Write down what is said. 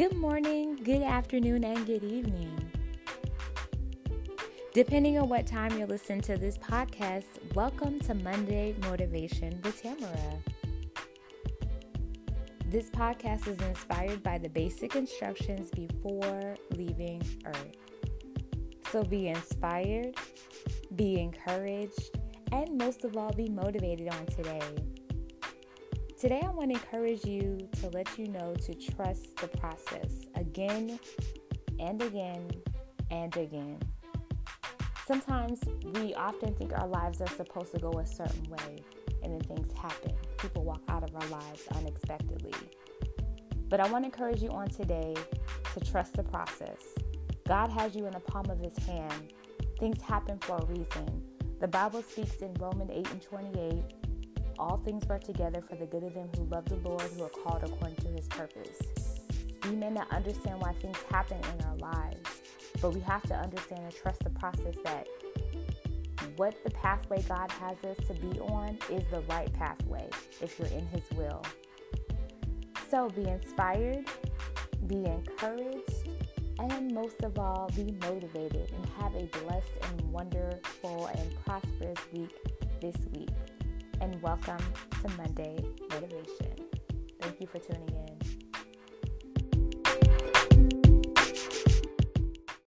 Good morning, good afternoon, and good evening. Depending on what time you're listening to this podcast, welcome to Monday Motivation with Tamara. This podcast is inspired by the basic instructions before leaving Earth. So be inspired, be encouraged, and most of all, be motivated on today. Today, I want to encourage you to let you know to trust the process again and again and again. Sometimes we often think our lives are supposed to go a certain way, and then things happen. People walk out of our lives unexpectedly. But I want to encourage you on today to trust the process. God has you in the palm of his hand. Things happen for a reason. The Bible speaks in Romans 8 and 28 all things work together for the good of them who love the Lord, who are called according to his purpose. We may not understand why things happen in our lives, but we have to understand and trust the process that what the pathway God has us to be on is the right pathway if you're in his will. So be inspired, be encouraged, and most of all, be motivated and have a blessed and wonderful and prosperous week this week and welcome to Monday Motivation. Thank you for tuning in.